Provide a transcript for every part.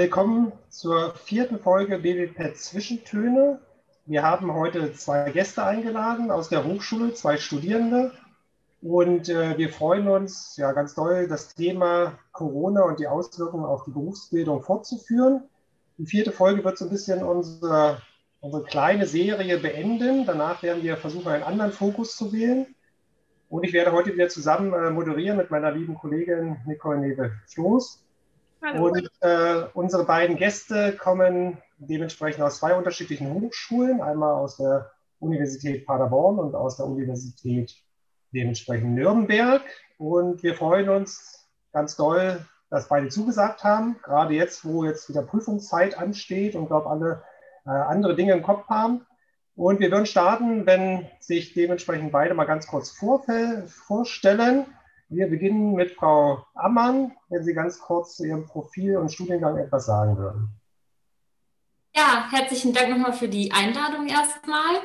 Willkommen zur vierten Folge BBPET Zwischentöne. Wir haben heute zwei Gäste eingeladen aus der Hochschule, zwei Studierende. Und äh, wir freuen uns ja ganz doll, das Thema Corona und die Auswirkungen auf die Berufsbildung fortzuführen. Die vierte Folge wird so ein bisschen unsere, unsere kleine Serie beenden. Danach werden wir versuchen, einen anderen Fokus zu wählen. Und ich werde heute wieder zusammen äh, moderieren mit meiner lieben Kollegin Nicole Neve-Floß. Hallo. Und äh, unsere beiden Gäste kommen dementsprechend aus zwei unterschiedlichen Hochschulen, einmal aus der Universität Paderborn und aus der Universität dementsprechend Nürnberg. Und wir freuen uns ganz doll, dass beide zugesagt haben, gerade jetzt, wo jetzt wieder Prüfungszeit ansteht und glaube alle äh, andere Dinge im Kopf haben. Und wir würden starten, wenn sich dementsprechend beide mal ganz kurz vorstellen. Wir beginnen mit Frau Ammann, wenn Sie ganz kurz zu Ihrem Profil und Studiengang etwas sagen würden. Ja, herzlichen Dank nochmal für die Einladung erstmal.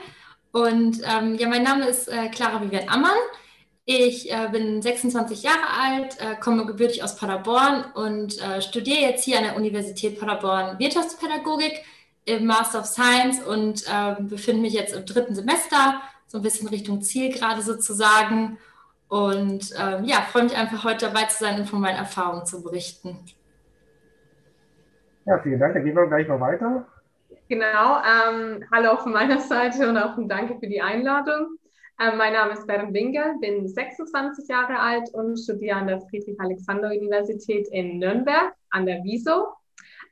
Und ähm, ja, mein Name ist äh, Clara Vivian Ammann. Ich äh, bin 26 Jahre alt, äh, komme gebürtig aus Paderborn und äh, studiere jetzt hier an der Universität Paderborn Wirtschaftspädagogik im Master of Science und ähm, befinde mich jetzt im dritten Semester, so ein bisschen Richtung Ziel gerade sozusagen. Und ähm, ja, freue mich einfach heute dabei zu sein und von meinen Erfahrungen zu berichten. Ja, vielen Dank. Dann gehen wir gleich mal weiter. Genau. Ähm, hallo auch von meiner Seite und auch ein Danke für die Einladung. Ähm, mein Name ist Beren Winger, bin 26 Jahre alt und studiere an der Friedrich-Alexander-Universität in Nürnberg an der WISO.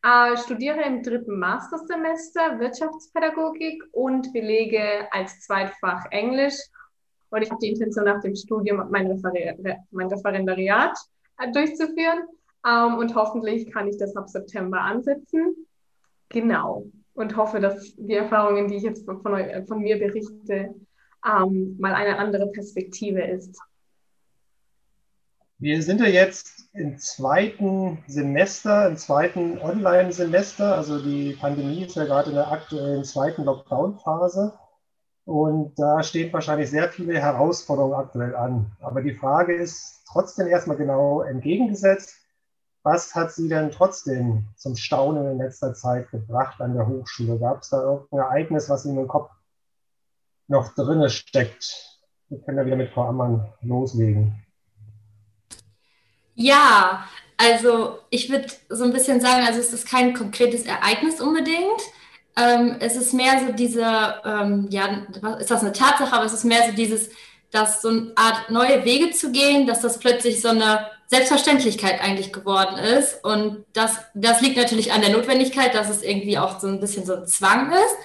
Äh, studiere im dritten Mastersemester Wirtschaftspädagogik und belege als Zweitfach Englisch und ich habe die Intention, nach dem Studium mein, Refer mein Referendariat äh, durchzuführen. Ähm, und hoffentlich kann ich das ab September ansetzen. Genau. Und hoffe, dass die Erfahrungen, die ich jetzt von, von, von mir berichte, ähm, mal eine andere Perspektive ist. Wir sind ja jetzt im zweiten Semester, im zweiten Online-Semester. Also die Pandemie ist ja gerade in der aktuellen zweiten Lockdown-Phase. Und da stehen wahrscheinlich sehr viele Herausforderungen aktuell an. Aber die Frage ist trotzdem erstmal genau entgegengesetzt. Was hat Sie denn trotzdem zum Staunen in letzter Zeit gebracht an der Hochschule? Gab es da irgendein Ereignis, was Ihnen im Kopf noch drinne steckt? Wir können ja wieder mit Frau Ammann loslegen. Ja, also ich würde so ein bisschen sagen, also es ist kein konkretes Ereignis unbedingt, ähm, es ist mehr so diese, ähm, ja, ist das eine Tatsache, aber es ist mehr so dieses, dass so eine Art neue Wege zu gehen, dass das plötzlich so eine Selbstverständlichkeit eigentlich geworden ist. Und das, das liegt natürlich an der Notwendigkeit, dass es irgendwie auch so ein bisschen so ein Zwang ist.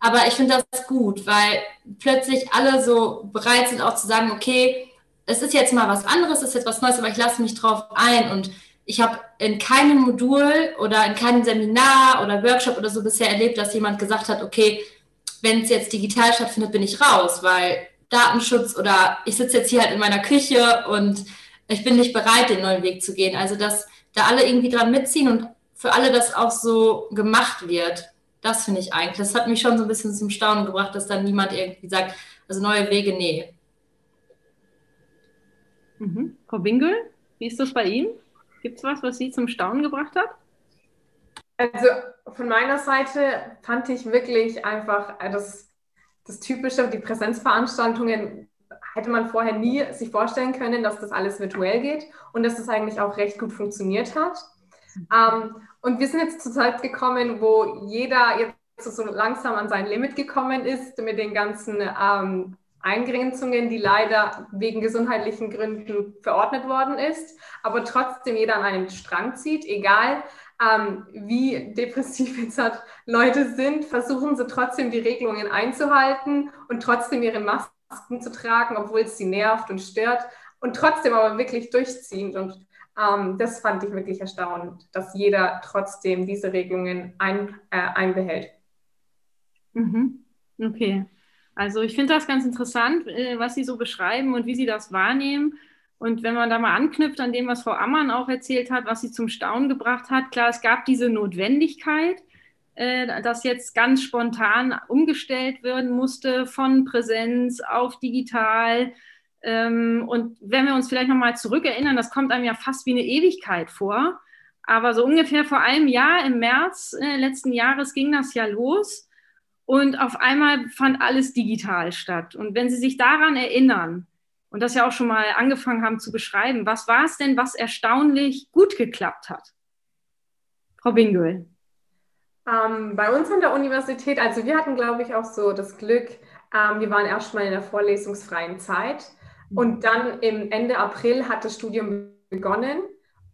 Aber ich finde das gut, weil plötzlich alle so bereit sind auch zu sagen, okay, es ist jetzt mal was anderes, es ist jetzt was Neues, aber ich lasse mich drauf ein und ich habe in keinem Modul oder in keinem Seminar oder Workshop oder so bisher erlebt, dass jemand gesagt hat, okay, wenn es jetzt digital stattfindet, bin ich raus, weil Datenschutz oder ich sitze jetzt hier halt in meiner Küche und ich bin nicht bereit, den neuen Weg zu gehen. Also, dass da alle irgendwie dran mitziehen und für alle das auch so gemacht wird. Das finde ich eigentlich. Das hat mich schon so ein bisschen zum Staunen gebracht, dass dann niemand irgendwie sagt, also neue Wege, nee. Mhm. Frau Bingel, wie ist das bei Ihnen? Gibt es was, was Sie zum Staunen gebracht hat? Also von meiner Seite fand ich wirklich einfach äh, das, das Typische, die Präsenzveranstaltungen hätte man vorher nie sich vorstellen können, dass das alles virtuell geht und dass das eigentlich auch recht gut funktioniert hat. Ähm, und wir sind jetzt zur Zeit gekommen, wo jeder jetzt so langsam an sein Limit gekommen ist mit den ganzen ähm, Eingrenzungen, die leider wegen gesundheitlichen Gründen verordnet worden ist, aber trotzdem jeder an einem Strang zieht, egal ähm, wie depressiv jetzt halt Leute sind, versuchen sie trotzdem die Regelungen einzuhalten und trotzdem ihre Masken zu tragen, obwohl es sie nervt und stört und trotzdem aber wirklich durchziehend. Und ähm, das fand ich wirklich erstaunlich, dass jeder trotzdem diese Regelungen ein, äh, einbehält. Mhm. Okay. Also ich finde das ganz interessant, äh, was Sie so beschreiben und wie Sie das wahrnehmen. Und wenn man da mal anknüpft an dem, was Frau Ammann auch erzählt hat, was sie zum Staunen gebracht hat, klar, es gab diese Notwendigkeit, äh, dass jetzt ganz spontan umgestellt werden musste von Präsenz auf digital. Ähm, und wenn wir uns vielleicht nochmal zurückerinnern, das kommt einem ja fast wie eine Ewigkeit vor. Aber so ungefähr vor einem Jahr, im März äh, letzten Jahres, ging das ja los. Und auf einmal fand alles digital statt. Und wenn Sie sich daran erinnern und das ja auch schon mal angefangen haben zu beschreiben, was war es denn, was erstaunlich gut geklappt hat? Frau Bingel. Ähm, bei uns an der Universität, also wir hatten, glaube ich, auch so das Glück, ähm, wir waren erstmal in der vorlesungsfreien Zeit und dann im Ende April hat das Studium begonnen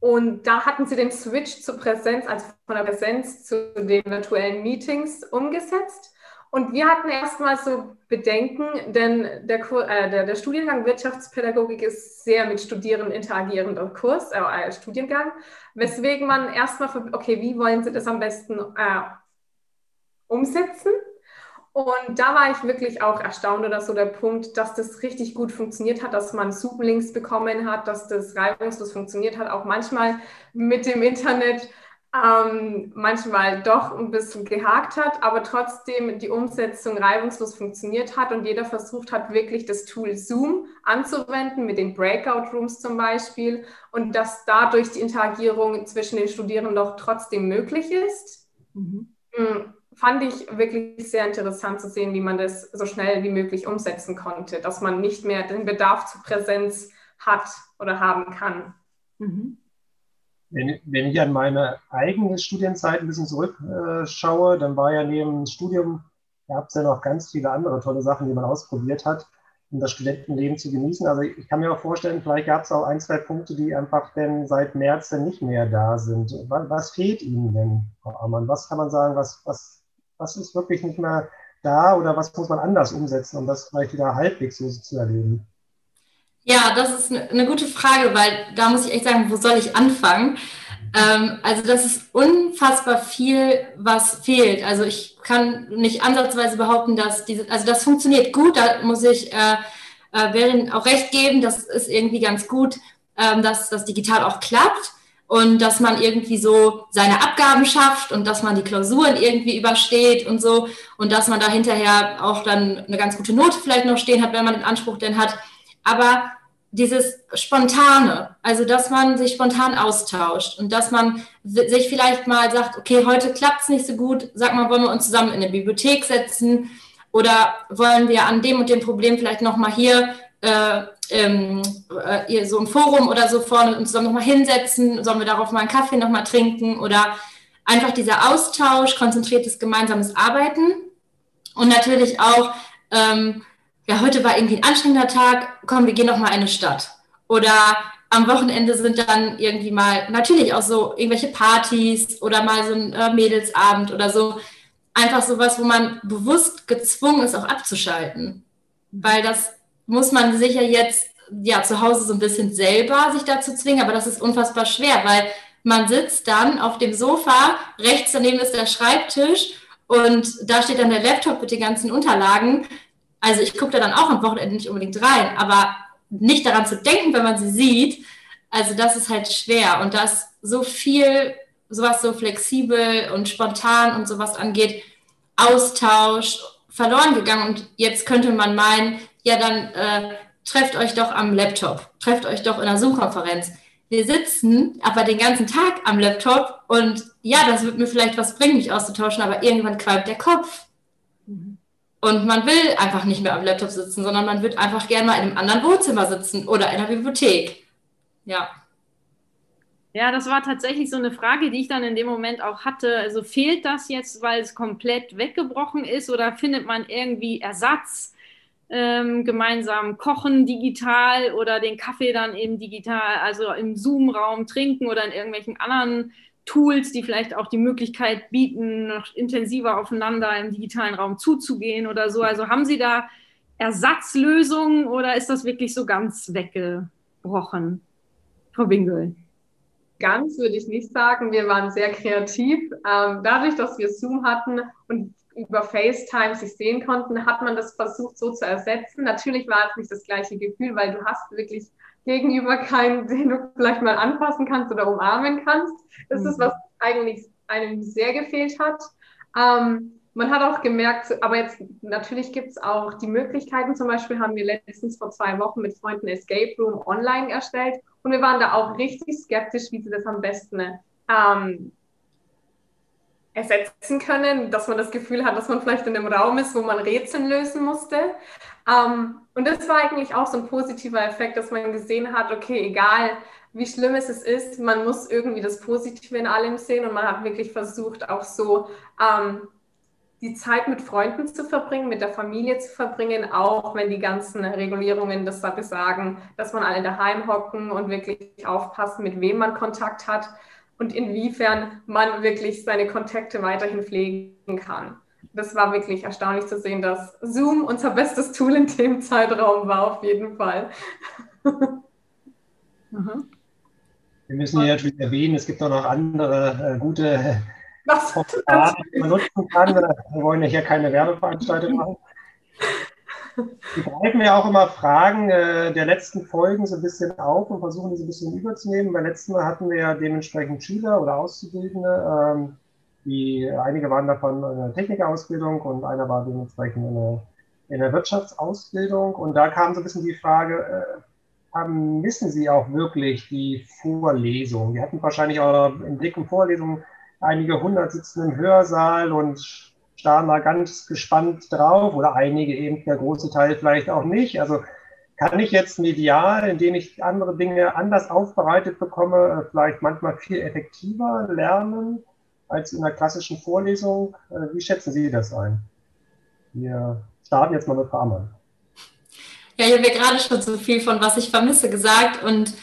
und da hatten sie den Switch zur Präsenz, also von der Präsenz zu den virtuellen Meetings umgesetzt. Und wir hatten erstmal so Bedenken, denn der, äh, der, der, Studiengang Wirtschaftspädagogik ist sehr mit Studierenden interagierender Kurs, äh, äh, Studiengang, weswegen man erstmal, okay, wie wollen Sie das am besten äh, umsetzen? Und da war ich wirklich auch erstaunt oder so der Punkt, dass das richtig gut funktioniert hat, dass man Zoom-Links bekommen hat, dass das reibungslos funktioniert hat, auch manchmal mit dem Internet ähm, manchmal doch ein bisschen gehakt hat, aber trotzdem die Umsetzung reibungslos funktioniert hat und jeder versucht hat, wirklich das Tool Zoom anzuwenden, mit den Breakout Rooms zum Beispiel, und dass dadurch die Interagierung zwischen den Studierenden doch trotzdem möglich ist. Mhm. Mm, fand ich wirklich sehr interessant zu sehen, wie man das so schnell wie möglich umsetzen konnte, dass man nicht mehr den Bedarf zur Präsenz hat oder haben kann. Mhm. Wenn, wenn, ich an meine eigene Studienzeit ein bisschen zurückschaue, dann war ja neben dem Studium, gab es ja noch ganz viele andere tolle Sachen, die man ausprobiert hat, um das Studentenleben zu genießen. Also ich kann mir auch vorstellen, vielleicht gab es auch ein, zwei Punkte, die einfach denn seit März dann nicht mehr da sind. Was, was fehlt Ihnen denn, Frau Ammann? Was kann man sagen, was, was was ist wirklich nicht mehr da oder was muss man anders umsetzen, um das vielleicht wieder halbwegs so zu erleben? Ja, das ist eine gute Frage, weil da muss ich echt sagen, wo soll ich anfangen? Ähm, also das ist unfassbar viel, was fehlt. Also ich kann nicht ansatzweise behaupten, dass diese, also das funktioniert gut, da muss ich äh, äh, Berin auch recht geben, das ist irgendwie ganz gut, ähm, dass das digital auch klappt und dass man irgendwie so seine Abgaben schafft und dass man die Klausuren irgendwie übersteht und so und dass man da hinterher auch dann eine ganz gute Note vielleicht noch stehen hat, wenn man den Anspruch denn hat. Aber dieses Spontane, also dass man sich spontan austauscht und dass man sich vielleicht mal sagt, okay, heute klappt es nicht so gut, sag mal, wollen wir uns zusammen in eine Bibliothek setzen? Oder wollen wir an dem und dem Problem vielleicht nochmal hier äh, ähm, äh, so ein Forum oder so vorne uns zusammen nochmal hinsetzen, sollen wir darauf mal einen Kaffee nochmal trinken? Oder einfach dieser Austausch, konzentriertes gemeinsames Arbeiten. Und natürlich auch, ähm, ja, heute war irgendwie ein anstrengender Tag, komm, wir gehen nochmal in eine Stadt. Oder am Wochenende sind dann irgendwie mal natürlich auch so irgendwelche Partys oder mal so ein äh, Mädelsabend oder so. Einfach sowas, wo man bewusst gezwungen ist, auch abzuschalten. Weil das muss man sich ja jetzt ja zu Hause so ein bisschen selber sich dazu zwingen, aber das ist unfassbar schwer, weil man sitzt dann auf dem Sofa, rechts daneben ist der Schreibtisch und da steht dann der Laptop mit den ganzen Unterlagen. Also ich gucke da dann auch am Wochenende nicht unbedingt rein, aber nicht daran zu denken, wenn man sie sieht, also das ist halt schwer und das so viel, sowas so flexibel und spontan und sowas angeht, Austausch verloren gegangen und jetzt könnte man meinen, ja, dann äh, trefft euch doch am Laptop, trefft euch doch in einer Zoom-Konferenz. Wir sitzen aber den ganzen Tag am Laptop und ja, das wird mir vielleicht was bringen, mich auszutauschen, aber irgendwann qualmt der Kopf. Mhm. Und man will einfach nicht mehr am Laptop sitzen, sondern man wird einfach gerne mal in einem anderen Wohnzimmer sitzen oder in einer Bibliothek. Ja. Ja, das war tatsächlich so eine Frage, die ich dann in dem Moment auch hatte. Also fehlt das jetzt, weil es komplett weggebrochen ist oder findet man irgendwie Ersatz? ähm, gemeinsam kochen digital oder den Kaffee dann eben digital, also im Zoom-Raum trinken oder in irgendwelchen anderen Tools, die vielleicht auch die Möglichkeit bieten, noch intensiver aufeinander im digitalen Raum zuzugehen oder so. Also haben Sie da Ersatzlösungen oder ist das wirklich so ganz weggebrochen? Frau Wingel. Ganz würde ich nicht sagen. Wir waren sehr kreativ. Ähm, dadurch, dass wir Zoom hatten und über FaceTime sich sehen konnten, hat man das versucht so zu ersetzen. Natürlich war es nicht das gleiche Gefühl, weil du hast wirklich gegenüber keinen, den du vielleicht mal anfassen kannst oder umarmen kannst. Das mhm. ist, was eigentlich einem sehr gefehlt hat. Ähm, man hat auch gemerkt, aber jetzt natürlich gibt es auch die Möglichkeiten. Zum Beispiel haben wir letztens vor zwei Wochen mit Freunden Escape Room online erstellt und wir waren da auch richtig skeptisch, wie sie das am besten ähm, ersetzen können, dass man das Gefühl hat, dass man vielleicht in einem Raum ist, wo man Rätsel lösen musste. Ähm, und das war eigentlich auch so ein positiver Effekt, dass man gesehen hat, okay, egal wie schlimm es ist, man muss irgendwie das Positive in allem sehen und man hat wirklich versucht, auch so ähm, die Zeit mit Freunden zu verbringen, mit der Familie zu verbringen, auch wenn die ganzen Regulierungen das da besagen, dass man alle daheim hocken und wirklich aufpassen, mit wem man Kontakt hat und inwiefern man wirklich seine Kontakte weiterhin pflegen kann. Das war wirklich erstaunlich zu sehen, dass Zoom unser bestes Tool in dem Zeitraum war, auf jeden Fall. Mhm. Wir müssen hier natürlich erwähnen, es gibt auch noch andere äh, gute Formulare, die man nutzen kann. Wir wollen ja hier keine Werbeveranstaltung machen. Wir greifen ja auch immer Fragen äh, der letzten Folgen so ein bisschen auf und versuchen, diese ein bisschen überzunehmen. Beim letzten Mal hatten wir ja dementsprechend Schüler oder Auszubildende. Ähm, die, einige waren davon in der Technikausbildung und einer war dementsprechend in der, in der Wirtschaftsausbildung. Und da kam so ein bisschen die Frage, äh, haben, missen Sie auch wirklich die Vorlesung? Wir hatten wahrscheinlich auch in Vorlesungen einige hundert sitzen im Hörsaal und starren da ganz gespannt drauf oder einige eben, der große Teil vielleicht auch nicht. Also kann ich jetzt medial, indem ich andere Dinge anders aufbereitet bekomme, vielleicht manchmal viel effektiver lernen als in der klassischen Vorlesung? Äh, wie schätzen Sie das ein? Wir starten jetzt mal mit Ammann. Ja, ich habe ja gerade schon so viel von was ich vermisse gesagt und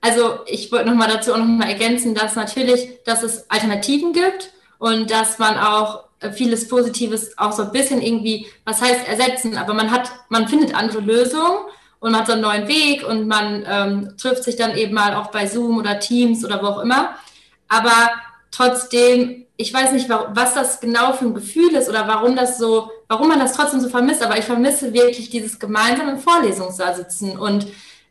also ich wollte nochmal dazu auch nochmal ergänzen, dass natürlich, dass es Alternativen gibt und dass man auch vieles Positives auch so ein bisschen irgendwie, was heißt ersetzen, aber man hat, man findet andere Lösungen und man hat so einen neuen Weg und man ähm, trifft sich dann eben mal auch bei Zoom oder Teams oder wo auch immer. Aber trotzdem, ich weiß nicht, was das genau für ein Gefühl ist oder warum das so, warum man das trotzdem so vermisst, aber ich vermisse wirklich dieses gemeinsame Vorlesungssaal sitzen und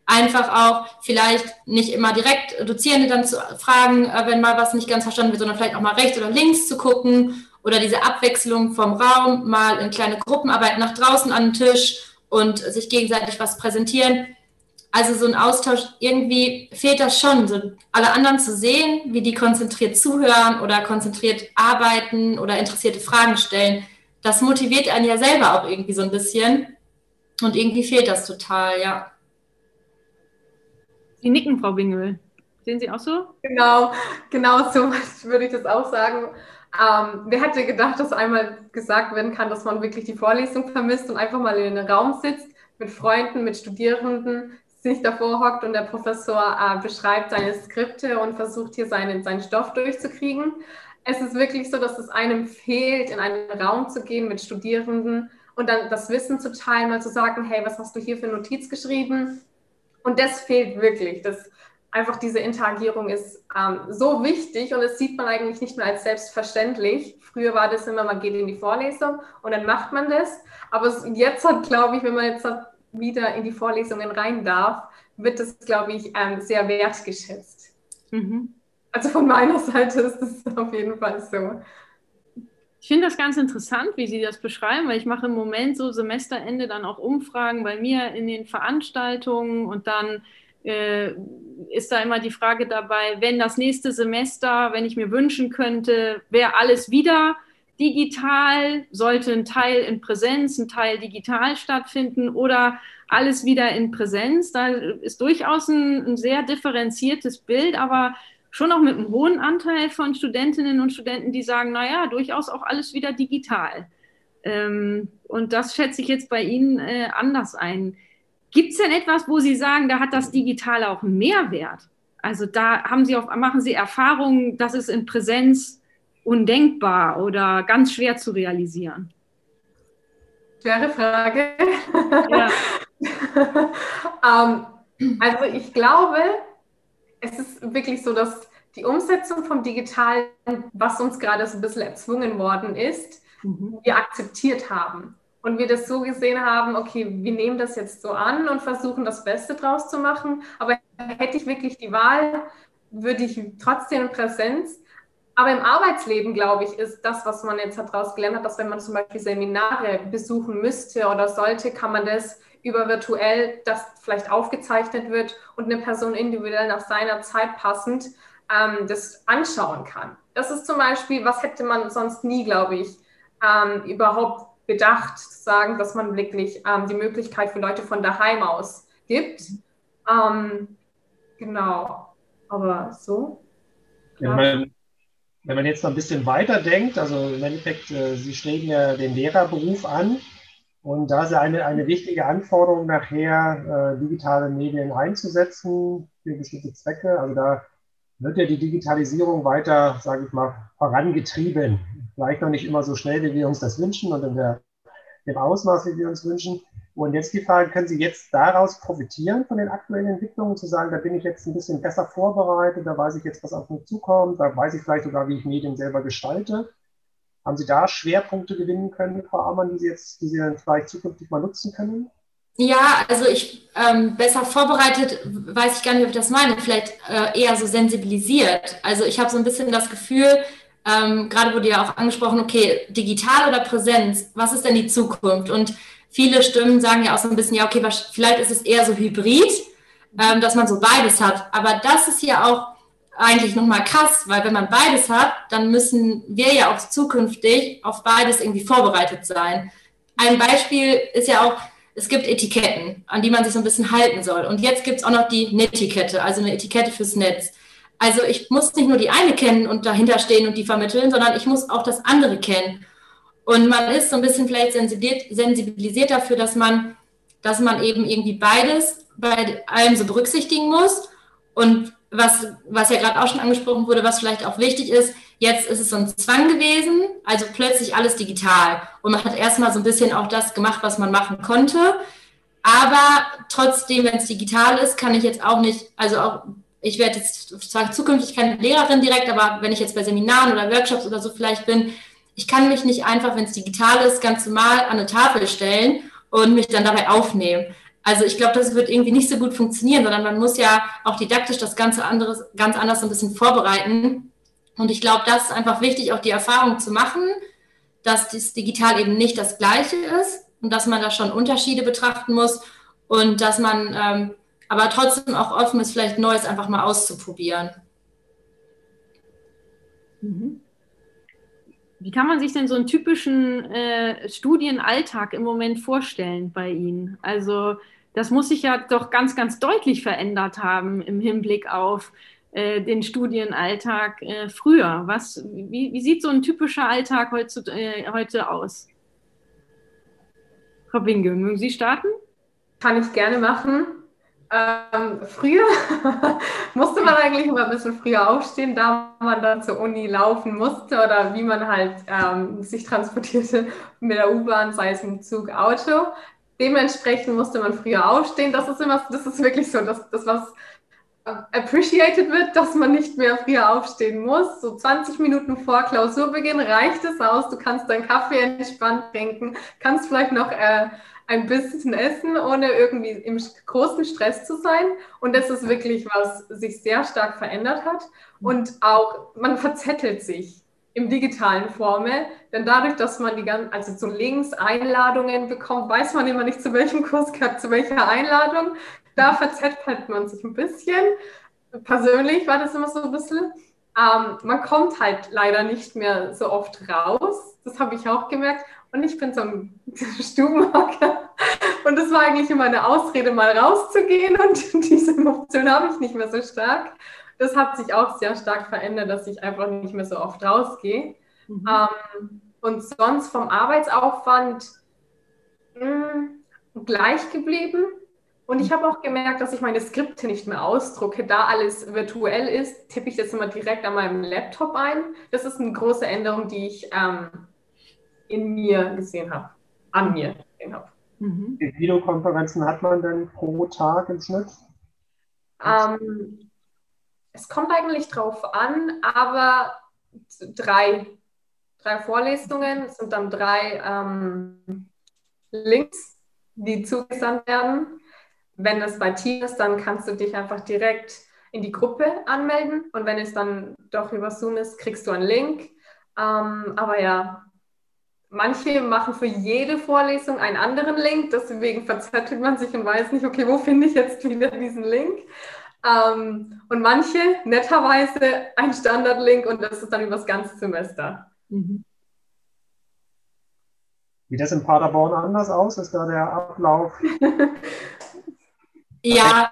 einfach auch vielleicht nicht immer direkt Dozierende dann zu fragen, äh, wenn mal was nicht ganz verstanden wird, sondern vielleicht auch mal rechts oder links zu gucken oder diese Abwechslung vom Raum, mal in kleine Gruppenarbeit nach draußen an den Tisch und sich gegenseitig was präsentieren. Also so ein Austausch, irgendwie fehlt das schon, so alle anderen zu sehen, wie die konzentriert zuhören oder konzentriert arbeiten oder interessierte Fragen stellen. Das motiviert einen ja selber auch irgendwie so ein bisschen. Und irgendwie fehlt das total, ja. Sie nicken, Frau Bingel. Sehen Sie auch so? Genau, genau so würde ich das auch sagen. Ähm, wer hätte gedacht, dass einmal gesagt werden kann, dass man wirklich die Vorlesung vermisst und einfach mal in einem Raum sitzt mit Freunden, mit Studierenden, sich davor hockt und der Professor äh, beschreibt seine Skripte und versucht hier seinen, seinen Stoff durchzukriegen. Es ist wirklich so, dass es einem fehlt, in einen Raum zu gehen mit Studierenden und dann das Wissen zu teilen, mal zu sagen, hey, was hast du hier für Notiz geschrieben? Und das fehlt wirklich. Das, einfach diese Interagierung ist ähm, so wichtig und das sieht man eigentlich nicht mehr als selbstverständlich. Früher war das immer, man geht in die Vorlesung und dann macht man das. Aber jetzt hat, glaube ich, wenn man jetzt wieder in die Vorlesungen rein darf, wird das, glaube ich, ähm, sehr wertgeschätzt. Mhm. Also von meiner Seite ist es auf jeden Fall so. Ich finde das ganz interessant, wie Sie das beschreiben, weil ich mache im Moment so Semesterende dann auch Umfragen bei mir in den Veranstaltungen und dann äh, ist da immer die Frage dabei, wenn das nächste Semester, wenn ich mir wünschen könnte, wäre alles wieder digital, sollte ein Teil in Präsenz, ein Teil digital stattfinden oder alles wieder in Präsenz. Da ist durchaus ein, ein sehr differenziertes Bild, aber schon auch mit einem hohen Anteil von Studentinnen und Studenten, die sagen, naja, durchaus auch alles wieder digital. Ähm, und das schätze ich jetzt bei Ihnen äh, anders ein. Gibt es denn etwas, wo Sie sagen, da hat das Digitale auch einen Mehrwert? Also da haben Sie auf, machen Sie Erfahrungen, das ist in Präsenz undenkbar oder ganz schwer zu realisieren? Schwere Frage. Ja. ähm, also ich glaube, es ist wirklich so, dass die Umsetzung vom Digitalen, was uns gerade so ein bisschen erzwungen worden ist, mhm. wir akzeptiert haben. Und wir das so gesehen haben, okay, wir nehmen das jetzt so an und versuchen das Beste draus zu machen. Aber hätte ich wirklich die Wahl, würde ich trotzdem in Präsenz. Aber im Arbeitsleben, glaube ich, ist das, was man jetzt daraus gelernt hat, dass wenn man zum Beispiel Seminare besuchen müsste oder sollte, kann man das über virtuell, das vielleicht aufgezeichnet wird und eine Person individuell nach seiner Zeit passend ähm, das anschauen kann. Das ist zum Beispiel, was hätte man sonst nie, glaube ich, ähm, überhaupt bedacht, zu sagen, dass man wirklich ähm, die Möglichkeit für Leute von daheim aus gibt. Ähm, genau, aber so. Wenn man, wenn man jetzt noch ein bisschen weiter denkt, also im Endeffekt, äh, Sie streben ja den Lehrerberuf an und da ist ja eine, eine wichtige Anforderung nachher, äh, digitale Medien einzusetzen für bestimmte Zwecke. Also da wird ja die Digitalisierung weiter, sage ich mal, vorangetrieben. Vielleicht noch nicht immer so schnell, wie wir uns das wünschen und in der, dem Ausmaß, wie wir uns wünschen. Und jetzt die Frage, können Sie jetzt daraus profitieren von den aktuellen Entwicklungen, zu sagen, da bin ich jetzt ein bisschen besser vorbereitet, da weiß ich jetzt, was auf mich zukommt, da weiß ich vielleicht sogar, wie ich Medien selber gestalte. Haben Sie da Schwerpunkte gewinnen können, Frau Ammann, die Sie jetzt, die Sie dann vielleicht zukünftig mal nutzen können? Ja, also ich ähm, besser vorbereitet, weiß ich gar nicht, ob ich das meine, vielleicht äh, eher so sensibilisiert. Also ich habe so ein bisschen das Gefühl, ähm, gerade wurde ja auch angesprochen, okay, digital oder Präsenz, was ist denn die Zukunft? Und viele Stimmen sagen ja auch so ein bisschen, ja, okay, vielleicht ist es eher so hybrid, ähm, dass man so beides hat. Aber das ist ja auch eigentlich nochmal krass, weil wenn man beides hat, dann müssen wir ja auch zukünftig auf beides irgendwie vorbereitet sein. Ein Beispiel ist ja auch, es gibt Etiketten, an die man sich so ein bisschen halten soll. Und jetzt gibt es auch noch die Netiquette, also eine Etikette fürs Netz. Also ich muss nicht nur die eine kennen und dahinter stehen und die vermitteln, sondern ich muss auch das andere kennen. Und man ist so ein bisschen vielleicht sensibilisiert dafür, dass man, dass man eben irgendwie beides bei allem so berücksichtigen muss. Und was, was ja gerade auch schon angesprochen wurde, was vielleicht auch wichtig ist, jetzt ist es so ein Zwang gewesen, also plötzlich alles digital. Und man hat erstmal so ein bisschen auch das gemacht, was man machen konnte. Aber trotzdem, wenn es digital ist, kann ich jetzt auch nicht, also auch, ich werde jetzt zwar zukünftig keine Lehrerin direkt, aber wenn ich jetzt bei Seminaren oder Workshops oder so vielleicht bin, ich kann mich nicht einfach, wenn es digital ist, ganz normal an eine Tafel stellen und mich dann dabei aufnehmen. Also ich glaube, das wird irgendwie nicht so gut funktionieren, sondern man muss ja auch didaktisch das Ganze anderes, ganz anders ein bisschen vorbereiten. Und ich glaube, das ist einfach wichtig, auch die Erfahrung zu machen, dass das digital eben nicht das Gleiche ist und dass man da schon Unterschiede betrachten muss und dass man ähm, aber trotzdem auch offen ist, vielleicht Neues einfach mal auszuprobieren. Mhm. Wie kann man sich denn so einen typischen äh, Studienalltag im Moment vorstellen bei Ihnen? Also das muss sich ja doch ganz, ganz deutlich verändert haben im Hinblick auf äh, den Studienalltag äh, früher. Was, wie, wie, sieht so ein typischer Alltag heute, äh, heute aus? Frau Winge, mögen Sie starten? Kann ich gerne machen. Ähm, früher musste man eigentlich immer ein bisschen früher aufstehen, da man dann zur Uni laufen musste oder wie man halt ähm, sich transportierte mit der U-Bahn, sei es im Zug, Auto. Dementsprechend musste man früher aufstehen. Das ist immer, das ist wirklich so, dass das was appreciated wird, dass man nicht mehr früher aufstehen muss. So 20 Minuten vor Klausurbeginn reicht es aus. Du kannst deinen Kaffee entspannt trinken, kannst vielleicht noch äh, ein bisschen essen, ohne irgendwie im großen Stress zu sein. Und das ist wirklich, was sich sehr stark verändert hat. Und auch, man verzettelt sich im digitalen Forme, denn dadurch, dass man die ganzen, also so links Einladungen bekommt, weiß man immer nicht, zu welchem Kurs gehört, zu welcher Einladung. Da verzettelt man sich ein bisschen. Persönlich war das immer so ein bisschen. Ähm, man kommt halt leider nicht mehr so oft raus. Das habe ich auch gemerkt. Und ich bin so ein Stubenhocker. Und das war eigentlich immer eine Ausrede, mal rauszugehen. Und diese Emotion habe ich nicht mehr so stark. Das hat sich auch sehr stark verändert, dass ich einfach nicht mehr so oft rausgehe. Mhm. Ähm, und sonst vom Arbeitsaufwand mh, hm, gleich geblieben. Und ich habe auch gemerkt, dass ich meine Skripte nicht mehr ausdrucke. Da alles virtuell ist, tippe ich das immer direkt an meinem Laptop ein. Das ist eine große Änderung, die ich ähm, in mir gesehen habe, an mir gesehen habe. Mhm. Wie viele Videokonferenzen hat man denn pro Tag im Schnitt? Ähm, es kommt eigentlich drauf an, aber drei, drei Vorlesungen, es sind dann drei ähm, Links, die zugesandt werden. Wenn es bei Team ist, dann kannst du dich einfach direkt in die Gruppe anmelden und wenn es dann doch über Zoom ist, kriegst du einen Link. Ähm, aber ja, Manche machen für jede Vorlesung einen anderen Link, deswegen verzettelt man sich und weiß nicht, okay, wo finde ich jetzt wieder diesen Link? Ähm, und manche netterweise ein Standardlink und das ist dann über das ganze Semester. Mhm. Sieht das in Paderborn anders aus? Ist da der Ablauf? ja,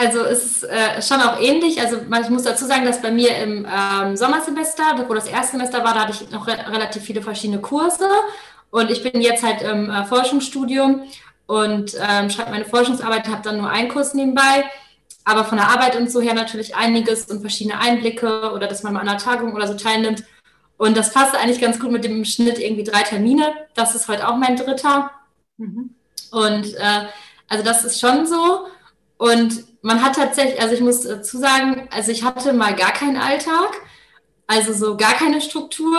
also es ist äh, schon auch ähnlich. Also ich muss dazu sagen, dass bei mir im ähm, Sommersemester, wo das erste Semester war, da hatte ich noch re relativ viele verschiedene Kurse. Und ich bin jetzt halt im äh, Forschungsstudium und ähm, schreibe meine Forschungsarbeit, habe dann nur einen Kurs nebenbei. Aber von der Arbeit und so her natürlich einiges und verschiedene Einblicke oder dass man mal an einer Tagung oder so teilnimmt. Und das passt eigentlich ganz gut mit dem Schnitt irgendwie drei Termine. Das ist heute auch mein dritter. Mhm. Und äh, also das ist schon so. Und man hat tatsächlich, also ich muss dazu sagen, also ich hatte mal gar keinen Alltag, also so gar keine Struktur.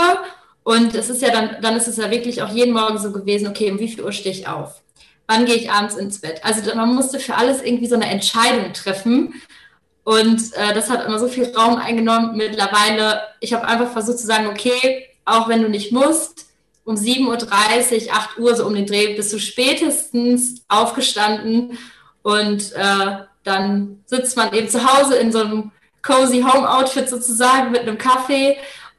Und es ist ja dann, dann ist es ja wirklich auch jeden Morgen so gewesen, okay, um wie viel Uhr stehe ich auf? Wann gehe ich abends ins Bett? Also man musste für alles irgendwie so eine Entscheidung treffen. Und äh, das hat immer so viel Raum eingenommen. Mittlerweile, ich habe einfach versucht zu sagen, okay, auch wenn du nicht musst, um 7.30 Uhr, 8 Uhr, so um den Dreh, bist du spätestens aufgestanden und äh, dann sitzt man eben zu Hause in so einem cozy Home Outfit sozusagen mit einem Kaffee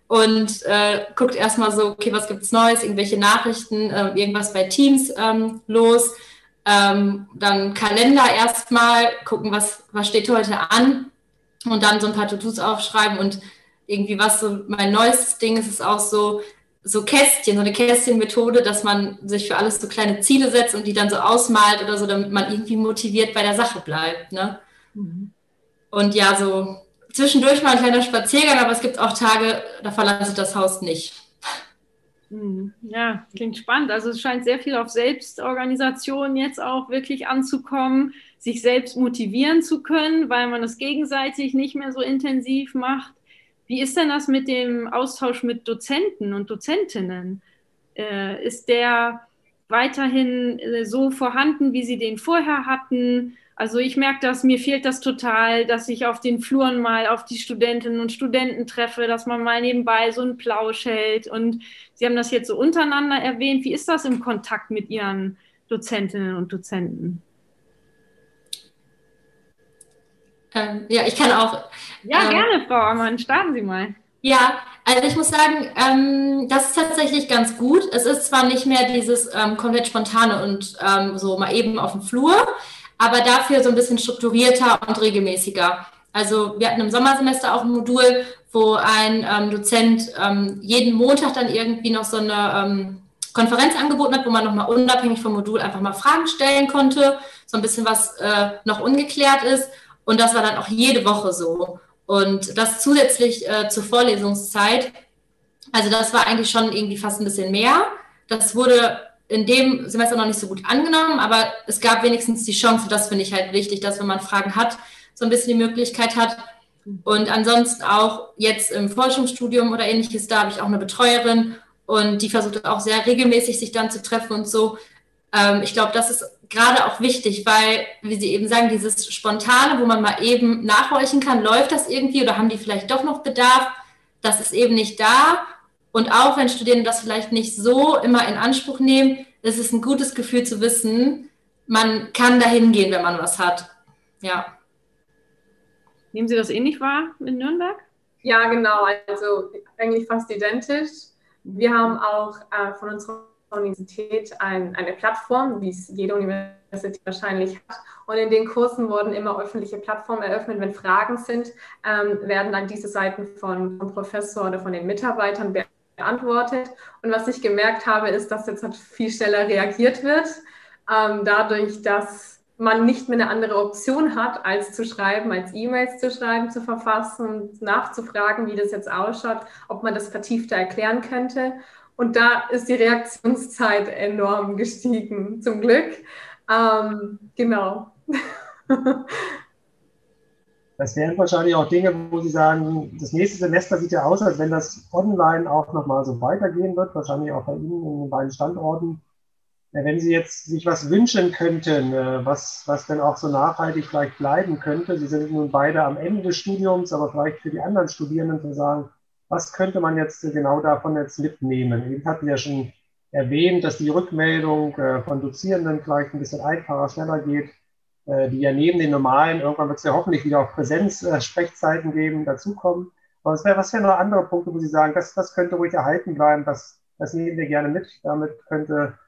und äh, guckt erstmal so, okay, was gibt es Neues, irgendwelche Nachrichten, äh, irgendwas bei Teams ähm, los. Ähm, dann Kalender erstmal, gucken, was, was steht heute an und dann so ein paar To-Dos aufschreiben und irgendwie was so mein neuestes Ding ist, ist auch so, so Kästchen, so eine Kästchenmethode, dass man sich für alles so kleine Ziele setzt und die dann so ausmalt oder so, damit man irgendwie motiviert bei der Sache bleibt. Ne? Mhm. Und ja, so zwischendurch mal ein kleiner Spaziergang, aber es gibt auch Tage, da verlasse ich das Haus nicht. Hm, ja, klingt spannend. Also es scheint sehr viel auf Selbstorganisation jetzt auch wirklich anzukommen, sich selbst motivieren zu können, weil man es gegenseitig nicht mehr so intensiv macht. Wie ist denn das mit dem Austausch mit Dozenten und Dozentinnen? Äh, ist der weiterhin äh, so vorhanden, wie Sie den vorher hatten? Also ich merke das, mir fehlt das total, dass ich auf den Fluren mal auf die Studentinnen und Studenten treffe, dass man mal nebenbei so einen Plausch hält. Und Sie haben das jetzt so untereinander erwähnt. Wie ist das im Kontakt mit Ihren Dozentinnen und Dozenten? Ähm, ja, ich kann auch. Ja, ähm, gerne, Frau Ammann. Starten Sie mal. Ja, also ich muss sagen, ähm, das ist tatsächlich ganz gut. Es ist zwar nicht mehr dieses ähm, komplett spontane und ähm, so mal eben auf dem Flur, aber dafür so ein bisschen strukturierter und regelmäßiger. Also wir hatten im Sommersemester auch ein Modul, wo ein ähm, Dozent jeden Montag dann irgendwie noch so eine Konferenz angeboten hat, wo man nochmal unabhängig vom Modul einfach mal Fragen stellen konnte, so ein bisschen was äh, noch ungeklärt ist. Und das war dann auch jede Woche so. Und das zusätzlich äh, zur Vorlesungszeit. Also das war eigentlich schon irgendwie fast ein bisschen mehr. Das wurde in dem Semester noch nicht so gut angenommen, aber es gab wenigstens die Chance, das finde ich halt wichtig, dass wenn man Fragen hat, so ein bisschen die Möglichkeit hat. Und ansonsten auch jetzt im Forschungsstudium oder ähnliches, da habe ich auch eine Betreuerin und die versucht auch sehr regelmäßig sich dann zu treffen und so. Ähm, ich glaube, das ist gerade auch wichtig, weil, wie Sie eben sagen, dieses Spontane, wo man mal eben nachhorchen kann, läuft das irgendwie oder haben die vielleicht doch noch Bedarf, das ist eben nicht da. Und auch wenn Studierende das vielleicht nicht so immer in Anspruch nehmen, ist es ein gutes Gefühl zu wissen, man kann dahin gehen, wenn man was hat. Ja. Nehmen Sie das ähnlich wahr in Nürnberg? Ja, genau. Also eigentlich fast identisch. Wir haben auch äh, von unserer Universität ein, eine Plattform, wie es jede Universität wahrscheinlich hat. Und in den Kursen wurden immer öffentliche Plattformen eröffnet. Wenn Fragen sind, ähm, werden dann diese Seiten von, vom Professor oder von den Mitarbeitern beantwortet. Und was ich gemerkt habe, ist, dass jetzt halt viel schneller reagiert wird, ähm, dadurch, dass man nicht mehr eine andere Option hat, als zu schreiben, als E-Mails zu schreiben, zu verfassen, nachzufragen, wie das jetzt ausschaut, ob man das vertiefter erklären könnte. Und da ist die Reaktionszeit enorm gestiegen, zum Glück. Ähm, genau. Das wären wahrscheinlich auch Dinge, wo Sie sagen, das nächste Semester sieht ja aus, als wenn das online auch nochmal so weitergehen wird, wahrscheinlich auch bei Ihnen in den beiden Standorten. Wenn Sie jetzt sich was wünschen könnten, äh, was, was denn auch so nachhaltig vielleicht bleiben könnte, Sie sind nun beide am Ende des Studiums, aber vielleicht für die anderen Studierenden zu sagen, was könnte man jetzt genau davon jetzt mitnehmen? Ich hatten ja schon erwähnt, dass die Rückmeldung äh, von Dozierenden vielleicht ein bisschen einfacher, schneller geht. äh, die ja neben den normalen, irgendwann wird es ja hoffentlich wieder auch Präsenz-Sprechzeiten geben, dazukommen. Aber was wären was wär noch andere Punkte, wo Sie sagen, das, das könnte ruhig erhalten bleiben, das, das nehmen wir gerne mit. Damit könnte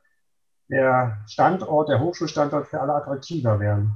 der Standort, der Hochschulstandort für alle attraktiver werden.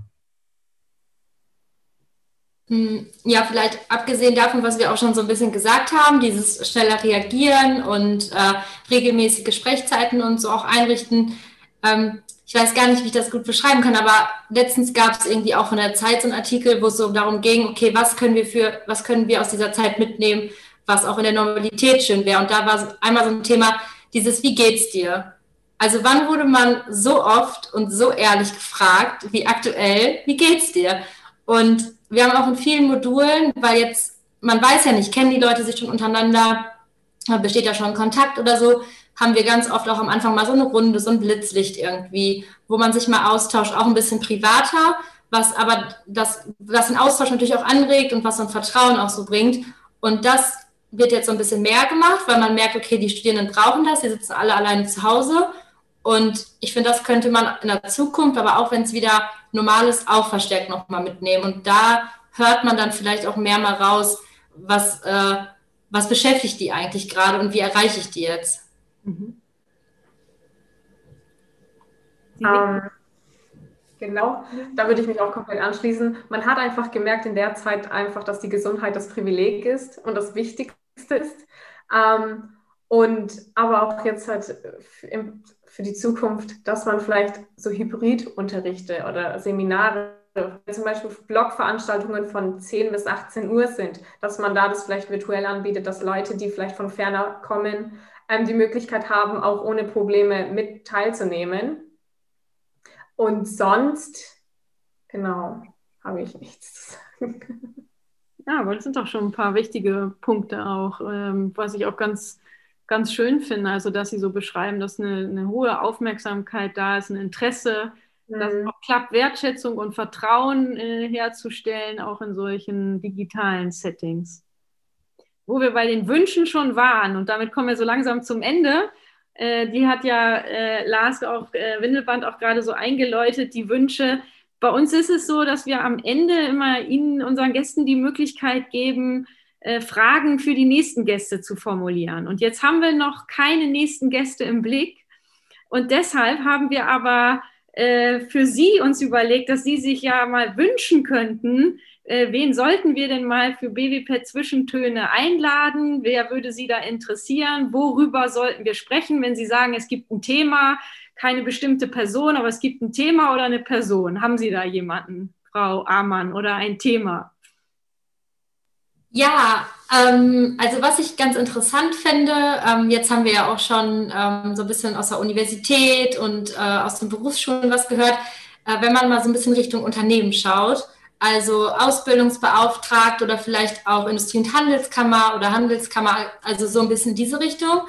Hm, ja, vielleicht abgesehen davon, was wir auch schon so ein bisschen gesagt haben, dieses schneller Reagieren und äh, regelmäßige Sprechzeiten und so auch einrichten. Ähm, ich weiß gar nicht, wie ich das gut beschreiben kann, aber letztens gab es irgendwie auch von der Zeit so einen Artikel, wo es so darum ging, okay, was können wir für, was können wir aus dieser Zeit mitnehmen, was auch in der Normalität schön wäre. Und da war einmal so ein Thema, dieses, wie geht's dir? Also wann wurde man so oft und so ehrlich gefragt, wie aktuell, wie geht's dir? Und wir haben auch in vielen Modulen, weil jetzt, man weiß ja nicht, kennen die Leute sich schon untereinander, besteht ja schon Kontakt oder so, haben wir ganz oft auch am Anfang mal so eine Runde, so ein Blitzlicht irgendwie, wo man sich mal austauscht, auch ein bisschen privater, was aber das, was den Austausch natürlich auch anregt und was so ein Vertrauen auch so bringt. Und das wird jetzt so ein bisschen mehr gemacht, weil man merkt, okay, die Studierenden brauchen das, die sitzen alle alleine zu Hause. Und ich finde, das könnte man in der Zukunft, aber auch wenn es wieder normal ist, auch verstärkt nochmal mitnehmen. Und da hört man dann vielleicht auch mehr mal raus, was, äh, was beschäftigt die eigentlich gerade und wie erreiche ich die jetzt. Mhm. Ähm, genau, da würde ich mich auch komplett anschließen. Man hat einfach gemerkt in der Zeit einfach, dass die Gesundheit das Privileg ist und das Wichtigste ist. Ähm, und aber auch jetzt halt für die Zukunft, dass man vielleicht so Hybridunterrichte oder Seminare, zum Beispiel Blogveranstaltungen von 10 bis 18 Uhr sind, dass man da das vielleicht virtuell anbietet, dass Leute, die vielleicht von ferner kommen, ähm, die Möglichkeit haben, auch ohne Probleme mit teilzunehmen. Und sonst, genau, habe ich nichts zu sagen. Ja, aber das sind doch schon ein paar wichtige Punkte auch, ähm, was ich auch ganz, ganz schön finde. Also, dass Sie so beschreiben, dass eine, eine hohe Aufmerksamkeit da ist, ein Interesse, mhm. dass es auch klappt, Wertschätzung und Vertrauen äh, herzustellen, auch in solchen digitalen Settings wo wir bei den Wünschen schon waren, und damit kommen wir so langsam zum Ende, äh, die hat ja äh, Lars auch, äh, Windelband auch gerade so eingeläutet, die Wünsche. Bei uns ist es so, dass wir am Ende immer Ihnen, unseren Gästen, die Möglichkeit geben, äh, Fragen für die nächsten Gäste zu formulieren. Und jetzt haben wir noch keine nächsten Gäste im Blick. Und deshalb haben wir aber äh, für Sie uns überlegt, dass Sie sich ja mal wünschen könnten, äh, wen sollten wir denn mal für BWPET Zwischentöne einladen? Wer würde Sie da interessieren? Worüber sollten wir sprechen, wenn Sie sagen, es gibt ein Thema, keine bestimmte Person, aber es gibt ein Thema oder eine Person? Haben Sie da jemanden, Frau Amann, oder ein Thema? Ja, ähm, also was ich ganz interessant fände, ähm, jetzt haben wir ja auch schon ähm, so ein bisschen aus der Universität und äh, aus den Berufsschulen was gehört, äh, wenn man mal so ein bisschen Richtung Unternehmen schaut also Ausbildungsbeauftragt oder vielleicht auch Industrie- und Handelskammer oder Handelskammer, also so ein bisschen diese Richtung.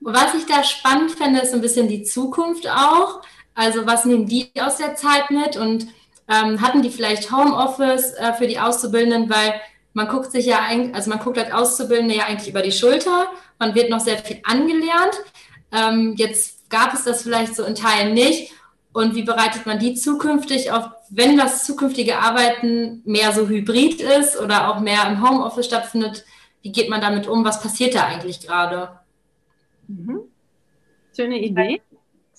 Was ich da spannend finde, ist so ein bisschen die Zukunft auch. Also was nehmen die aus der Zeit mit und ähm, hatten die vielleicht Homeoffice äh, für die Auszubildenden, weil man guckt sich ja eigentlich, also man guckt als Auszubildende ja eigentlich über die Schulter, man wird noch sehr viel angelernt. Ähm, jetzt gab es das vielleicht so in Teilen nicht und wie bereitet man die zukünftig auf, wenn das zukünftige Arbeiten mehr so hybrid ist oder auch mehr im Homeoffice stattfindet, wie geht man damit um? Was passiert da eigentlich gerade? Mhm. Schöne Idee.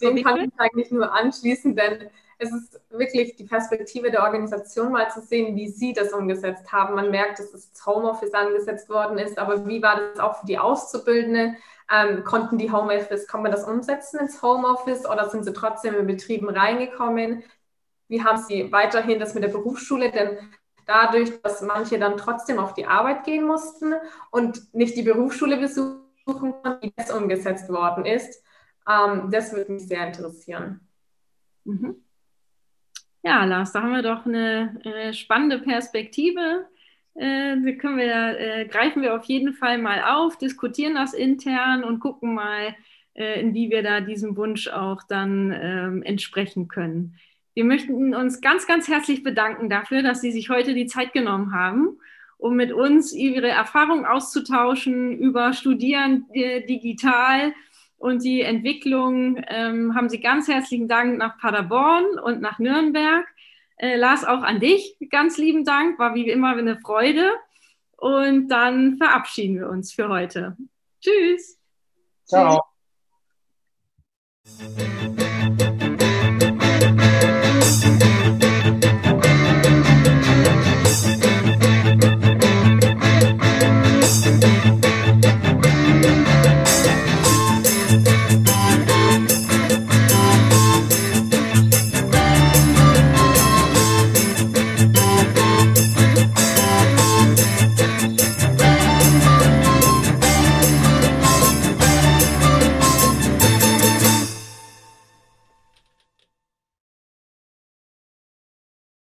Dem kann ich eigentlich nur anschließen, denn es ist wirklich die Perspektive der Organisation mal zu sehen, wie sie das umgesetzt haben. Man merkt, dass das Homeoffice angesetzt worden ist, aber wie war das auch für die Auszubildende? Ähm, konnten die Homeoffice, kann man das umsetzen ins Homeoffice oder sind sie trotzdem in Betrieben reingekommen? Wie haben sie weiterhin das mit der Berufsschule? Denn dadurch, dass manche dann trotzdem auf die Arbeit gehen mussten und nicht die Berufsschule besuchen konnten, wie das umgesetzt worden ist, ähm, das würde mich sehr interessieren. Mhm. Ja, Lars, da haben wir doch eine, eine spannende Perspektive äh, können wir, äh, greifen wir auf jeden Fall mal auf, diskutieren das intern und gucken mal, äh, in wie wir da diesem Wunsch auch dann ähm, entsprechen können. Wir möchten uns ganz, ganz herzlich bedanken dafür, dass Sie sich heute die Zeit genommen haben, um mit uns Ihre Erfahrungen auszutauschen über Studieren äh, digital und die Entwicklung. Ähm, haben Sie ganz herzlichen Dank nach Paderborn und nach Nürnberg. Äh, Lars, auch an dich ganz lieben Dank, war wie immer eine Freude. Und dann verabschieden wir uns für heute. Tschüss. Ciao. Tschüss.